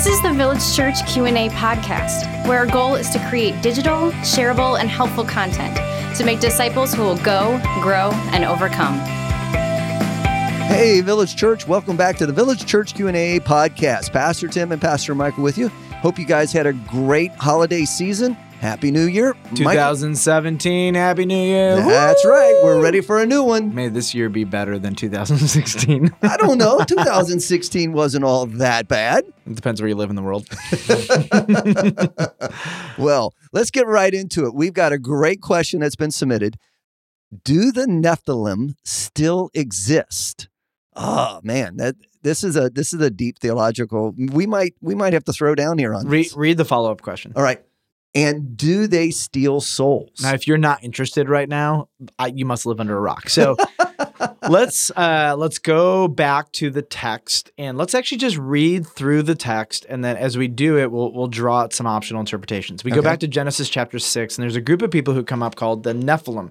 This is the Village Church Q&A podcast, where our goal is to create digital, shareable, and helpful content to make disciples who will go, grow, and overcome. Hey, Village Church, welcome back to the Village Church Q&A podcast. Pastor Tim and Pastor Michael with you. Hope you guys had a great holiday season. Happy New Year. Michael- 2017, Happy New Year. That's right. We're ready for a new one. May this year be better than 2016. I don't know. 2016 wasn't all that bad. it depends where you live in the world. Well, let's get right into it. We've got a great question that's been submitted. Do the Nephilim still exist? Oh man, that this is a this is a deep theological. We might we might have to throw down here on Re- this. read the follow up question. All right. And do they steal souls? Now, if you're not interested right now, I, you must live under a rock. So let's uh, let's go back to the text and let's actually just read through the text, and then as we do it, we'll we'll draw out some optional interpretations. We go back to Genesis chapter six, and there's a group of people who come up called the Nephilim.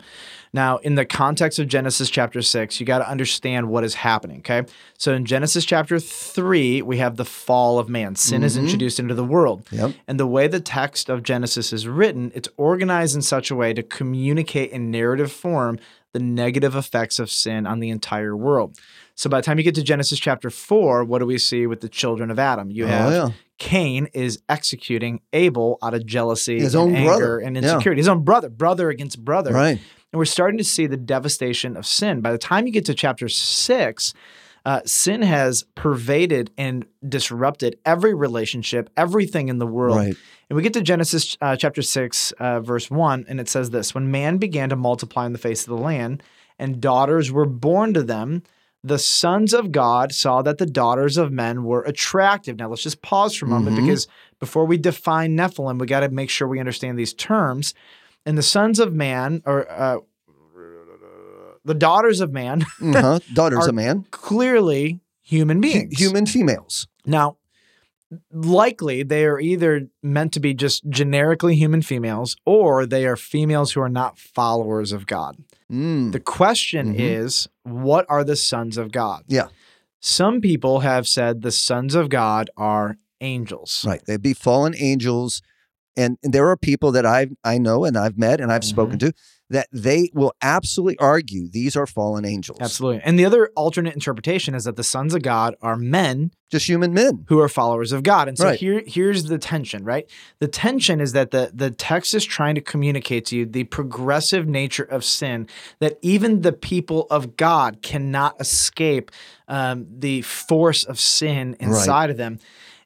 Now, in the context of Genesis chapter six, you got to understand what is happening. Okay, so in Genesis chapter three, we have the fall of man. Sin is Mhm. introduced into the world. Yep. And the way the text of Genesis is written, it's organized in such a way to communicate in narrative form the negative effects of sin on the entire world. So by the time you get to Genesis chapter 4, what do we see with the children of Adam? You have oh yeah. Cain is executing Abel out of jealousy, His and own anger, brother. and Yeah. insecurity. His own brother, brother against brother. Right. And we're starting to see the devastation of sin. By the time you get to chapter six, uh, sin has pervaded and disrupted every relationship, everything in the world. Right. And we get to Genesis uh, chapter 6, uh, verse 1, and it says this When man began to multiply in the face of the land, and daughters were born to them, the sons of God saw that the daughters of men were attractive. Now, let's just pause for a moment Mhm. because before we define Nephilim, we got to make sure we understand these terms. And the sons of man, or uh, the daughters of man, Uh-huh. Daughters Are- of man. clearly human Hu- beings. human females. Now, likely they are either meant to be just generically human females or they are females who are not followers of God. Mm. The question Mhm. is, what are the sons of God? Yeah. Some people have said the sons of God are angels. Right. They'd be fallen angels. And, there are people that I I know and I've met and I've Mm-hmm. spoken to that they will absolutely argue these are fallen angels. Absolutely. And the other alternate interpretation is that the sons of God are men Just human men. who are followers of God. And so Right. here here's the tension, right? The tension is that the the text is trying to communicate to you the progressive nature of sin that even the people of God cannot escape um, the force of sin inside of them.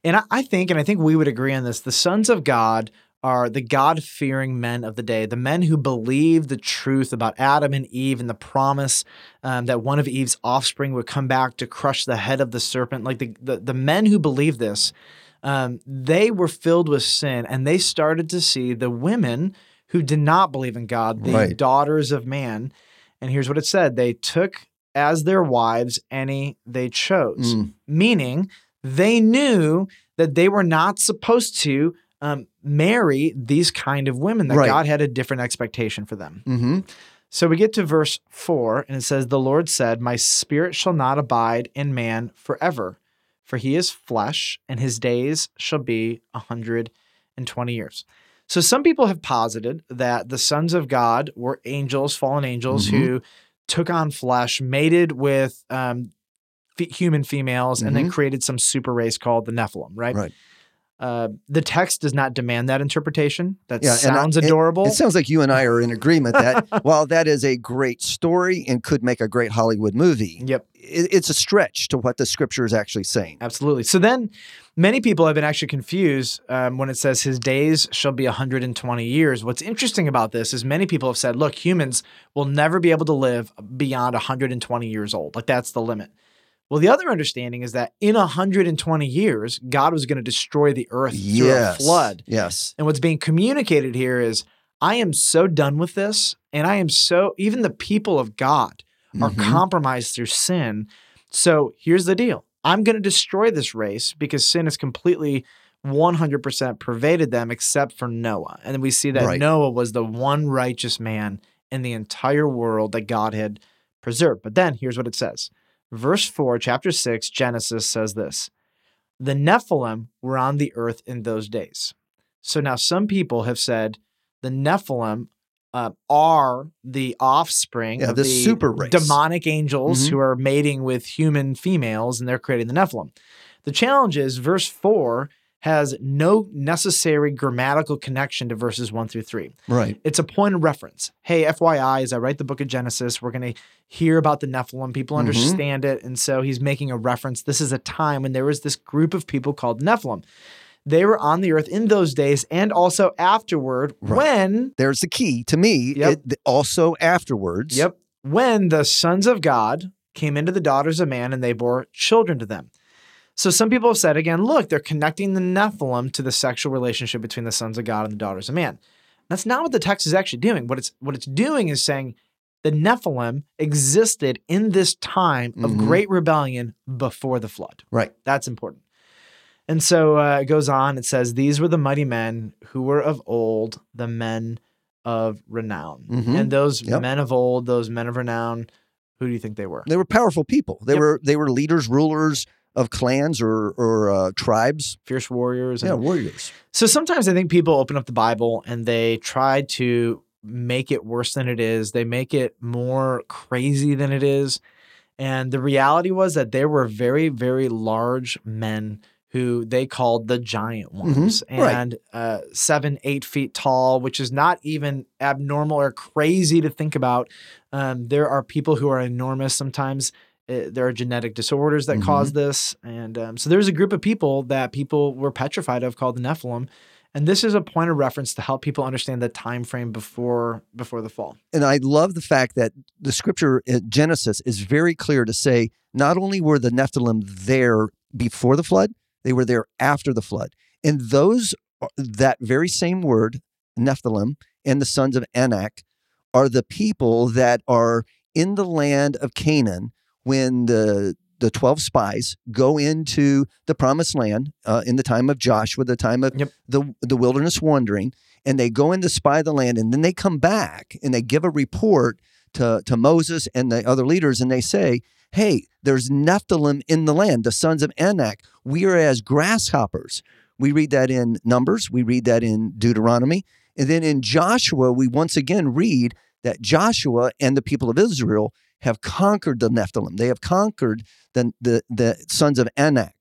And I, I think, and I think we would agree on this, the sons of God are the God fearing men of the day, the men who believe the truth about Adam and Eve and the promise um, that one of Eve's offspring would come back to crush the head of the serpent. Like the, the, the men who believe this, um, they were filled with sin and they started to see the women who did not believe in God, the Right. daughters of man. And here's what it said they took as their wives any they chose, Mm. meaning they knew that they were not supposed to um, marry these kind of women, that Right. God had a different expectation for them. Mm-hmm. So we get to verse four, and it says, The Lord said, My spirit shall not abide in man forever, for he is flesh, and his days shall be a hundred and twenty years. So some people have posited that the sons of God were angels, fallen angels, Mhm. who took on flesh, mated with um, fe- human females, and then created some super race called the Nephilim, right? Right. Uh, the text does not demand that interpretation. That Yeah, and I- sounds it- adorable. It sounds like you and I are in agreement that while that is a great story and could make a great Hollywood movie, yep. it, it's a stretch to what the scripture is actually saying. Absolutely. So then, many people have been actually confused um, when it says his days shall be 120 years. What's interesting about this is many people have said, look, humans will never be able to live beyond 120 years old. Like that's the limit. Well, the other understanding is that in 120 years, God was going to destroy the earth through a flood. Yes. And what's being communicated here is, I am so done with this. And I am so, even the people of God are Mhm. compromised through sin. So here's the deal I'm going to destroy this race because sin has completely 100% pervaded them except for Noah. And then we see that Right. Noah was the one righteous man in the entire world that God had preserved. But then here's what it says. Verse 4, chapter 6, Genesis says this The Nephilim were on the earth in those days. So now some people have said the Nephilim uh, are the offspring Yeah, of the the super race. demonic angels Mhm. who are mating with human females and they're creating the Nephilim. The challenge is verse 4 has no necessary grammatical connection to verses 1 through 3. Right. It's a point of reference. Hey, FYI, as I write the book of Genesis, we're going to hear about the Nephilim. People Mhm. understand it. And so he's making a reference. This is a time when there was this group of people called Nephilim. They were on the earth in those days and also afterward Right. when, There's the key to me. Yep. It, also afterwards. yep, when the sons of God came into the daughters of man and they bore children to them. So some people have said again, look, they're connecting the Nephilim to the sexual relationship between the sons of God and the daughters of man. That's not what the text is actually doing. What it's what it's doing is saying the Nephilim existed in this time of Mhm. great rebellion before the flood. Right. That's important. And so uh, it goes on. It says, These were the mighty men who were of old, the men of renown. Mhm. And those Yep. men of old, those men of renown, who do you think they were? They were powerful people. They Yep. were they were leaders, rulers of clans or or uh, tribes. Fierce warriors. Yeah, warriors. So sometimes I think people open up the Bible and they try to make it worse than it is. They make it more crazy than it is. And the reality was that there were very, very large men who they called the giant ones Mm-hmm. right. and uh, seven, eight feet tall, which is not even abnormal or crazy to think about. Um, there are people who are enormous sometimes. Uh, there are genetic disorders that Mhm. cause this. And um, so there's a group of people that people were petrified of called the Nephilim. And this is a point of reference to help people understand the time frame before before the fall. And I love the fact that the scripture in Genesis is very clear to say not only were the Nephilim there before the flood, they were there after the flood. And those that very same word, Nephilim, and the sons of Anak are the people that are in the land of Canaan when the the 12 spies go into the promised land uh, in the time of Joshua, the time of Yep. the, the wilderness wandering, and they go in to spy the land, and then they come back and they give a report to, to Moses and the other leaders, and they say, Hey, there's Nephilim in the land, the sons of Anak. We are as grasshoppers. We read that in Numbers, we read that in Deuteronomy. And then in Joshua, we once again read that Joshua and the people of Israel have conquered the Nephilim. They have conquered the, the, the sons of Anak.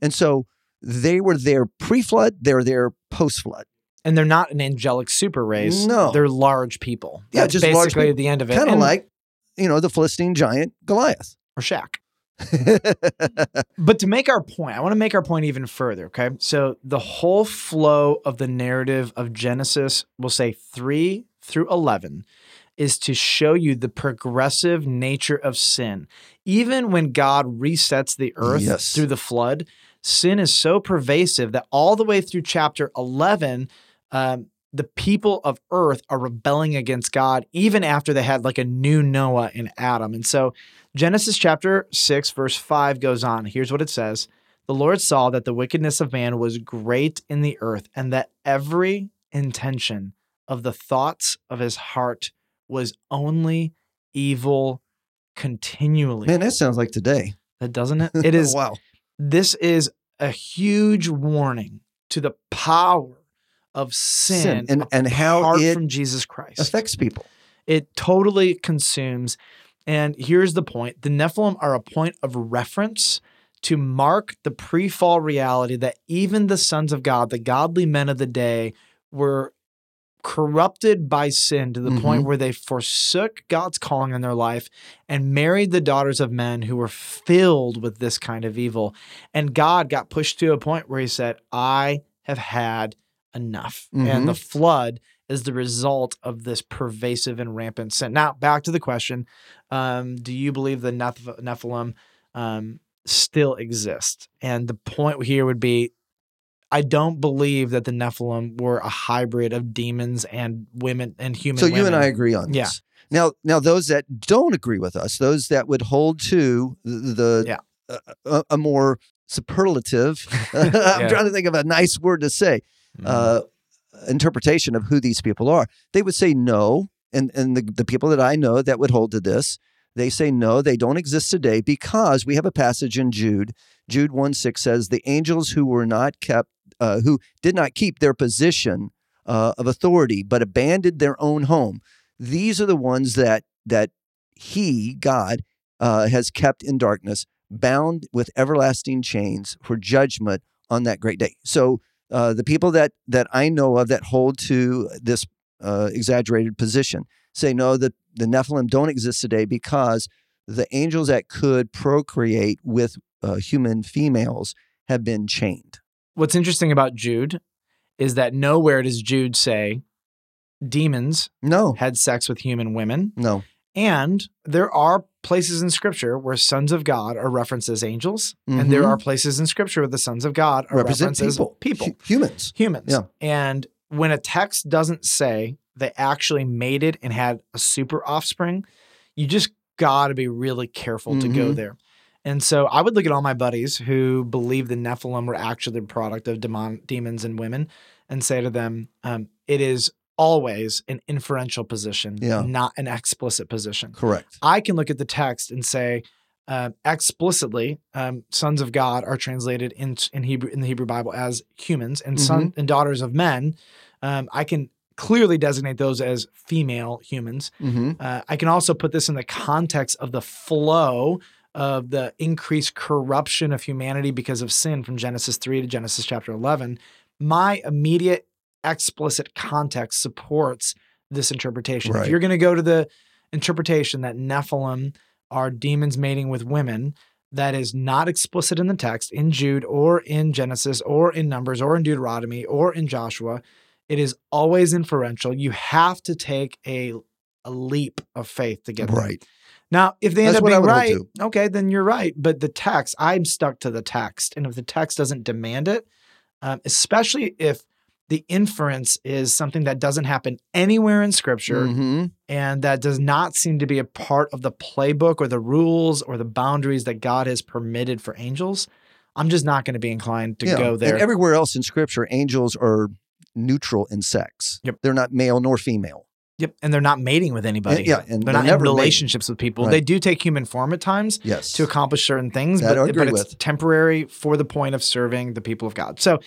And so they were there pre flood, they're there post flood. And they're not an angelic super race. No. They're large people. Yeah, That's just large basically people. the end of it. Kind of like, you know, the Philistine giant Goliath. or Shaq. But to make our point, I want to make our point even further. Okay. So the whole flow of the narrative of Genesis, we'll say 3 through 11, is to show you the progressive nature of sin. Even when God resets the earth Yes. through the flood, sin is so pervasive that all the way through chapter 11, um, the people of earth are rebelling against God, even after they had like a new Noah in Adam. And so Genesis chapter 6, verse 5 goes on. Here's what it says The Lord saw that the wickedness of man was great in the earth, and that every intention of the thoughts of his heart was only evil continually. Man, that sounds like today. that doesn't it? It is wow. this is a huge warning to the power of sin, Sin and- and how it from Jesus Christ. Affects people. It totally consumes. And here's the point the Nephilim are a point of reference to mark the pre fall reality that even the sons of God, the godly men of the day, were corrupted by sin to the point where they forsook God's calling in their life and married the daughters of men who were filled with this kind of evil. And God got pushed to a point where he said, I have had enough. Mhm. And the flood is the result of this pervasive and rampant sin. Now, back to the question um, Do you believe the Neph- Nephilim um, still exist? And the point here would be I don't believe that the Nephilim were a hybrid of demons and women and human So you and. I agree on this. Yeah. Now, now those that don't agree with us, those that would hold to the, the Yeah. uh, a, a more superlative, I'm Yeah. trying to think of a nice word to say, Mhm. uh, interpretation of who these people are. They would say no, and and the, the people that I know that would hold to this, They say no, they don't exist today because we have a passage in Jude. Jude 1 6 says, The angels who were not kept, uh, who did not keep their position uh, of authority, but abandoned their own home. These are the ones that that He, God, uh, has kept in darkness, bound with everlasting chains for judgment on that great day. So uh, the people that that I know of that hold to this uh, exaggerated position say no, that the Nephilim don't exist today because the angels that could procreate with uh, human females have been chained. What's interesting about Jude is that nowhere does Jude say demons No, had sex with human women. no. And there are places in scripture where sons of God are referenced as angels. And there Mhm. are places in scripture where the sons of God are Represent referenced people, as people, Hu- humans. humans. Yeah. And when a text doesn't say they actually mated and had a super offspring, you just got to be really careful to go Mhm. there. And so I would look at all my buddies who believe the Nephilim were actually the product of demon, demons and women and say to them, um, it is always an inferential position, Yeah. not an explicit position. Correct. I can look at the text and say uh, explicitly, um, sons of God are translated in in Hebrew in the Hebrew Bible as humans, and son Mm-hmm. and daughters of men. Um, I can clearly designate those as female humans. hmm Uh, I can also put this in the context of the flow of the increased corruption of humanity because of sin from Genesis 3 to Genesis chapter 11. My immediate explicit context supports this interpretation. Right. If you're going to go to the interpretation that Nephilim are demons mating with women, that is not explicit in the text in Jude or in Genesis or in Numbers or in Deuteronomy or in Joshua. It is always inferential. You have to take a, a leap of faith to get there. Now, if they end That's up being right, okay, then you're right. But the text, I'm stuck to the text. And if the text doesn't demand it, um, especially if the inference is something that doesn't happen anywhere in scripture hmm and that does not seem to be a part of the playbook or the rules or the boundaries that God has permitted for angels, I'm just not going to be inclined to go there. And everywhere else in scripture, angels are neutral in sex. Yep. They're not male nor female. Yep. And they're not mating with anybody. yeah, and they're they're not in never mating. relationships with people. Right. They do take human form at times. Yes. to accomplish certain things, That I but, but it's with. temporary for the point of serving the people of God. So,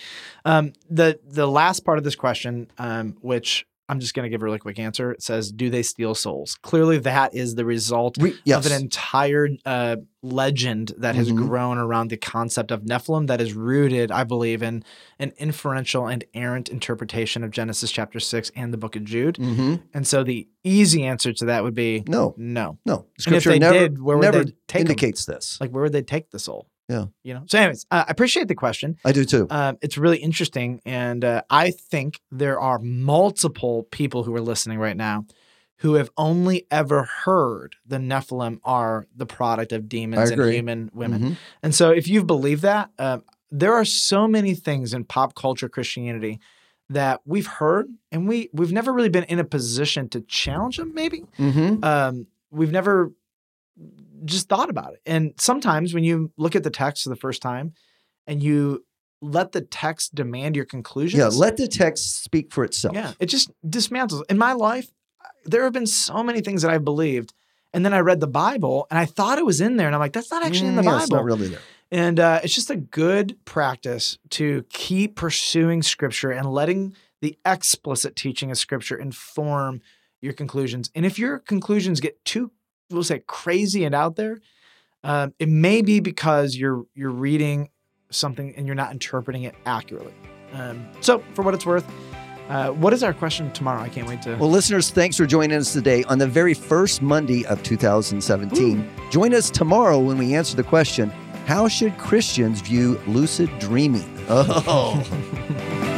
um, the the last part of this question, um, which I'm just going to give a really quick answer, it says, "Do they steal souls?" Clearly, that is the result Re- yes. of an entire uh, legend that has Mhm. grown around the concept of Nephilim that is rooted, I believe, in an inferential and errant interpretation of Genesis chapter six and the book of Jude. hmm And so, the easy answer to that would be No, no. no. And if Scripture they never, did, where would never they take indicates this. like where would they take the soul Yeah. you know so anyways uh, i appreciate the question I do too. um, it's really interesting and uh, i think there are multiple people who are listening right now who have only ever heard the nephilim are the product of demons and human women Mhm. and so if you believe that um, there are so many things in pop culture christianity that we've heard and we we've never really been in a position to challenge them maybe Mhm. um, we've never just thought about it. And sometimes when you look at the text for the first time and you let the text demand your conclusions, Yeah, let the text speak for itself. yeah, it just dismantles. In my life, there have been so many things that I've believed. And then I read the Bible and I thought it was in there. And I'm like, that's not actually in the Mm, yeah, Bible. It's not really there. And uh, it's just a good practice to keep pursuing scripture and letting the explicit teaching of scripture inform your conclusions. And if your conclusions get too, we'll say, crazy and out there, um, it may be because you're you're reading something and you're not interpreting it accurately. Um, so, for what it's worth, uh, what is our question tomorrow? I can't wait to. Well, listeners, thanks for joining us today on the very first Monday of 2017. Join us tomorrow when we answer the question How should Christians view lucid dreaming? Oh.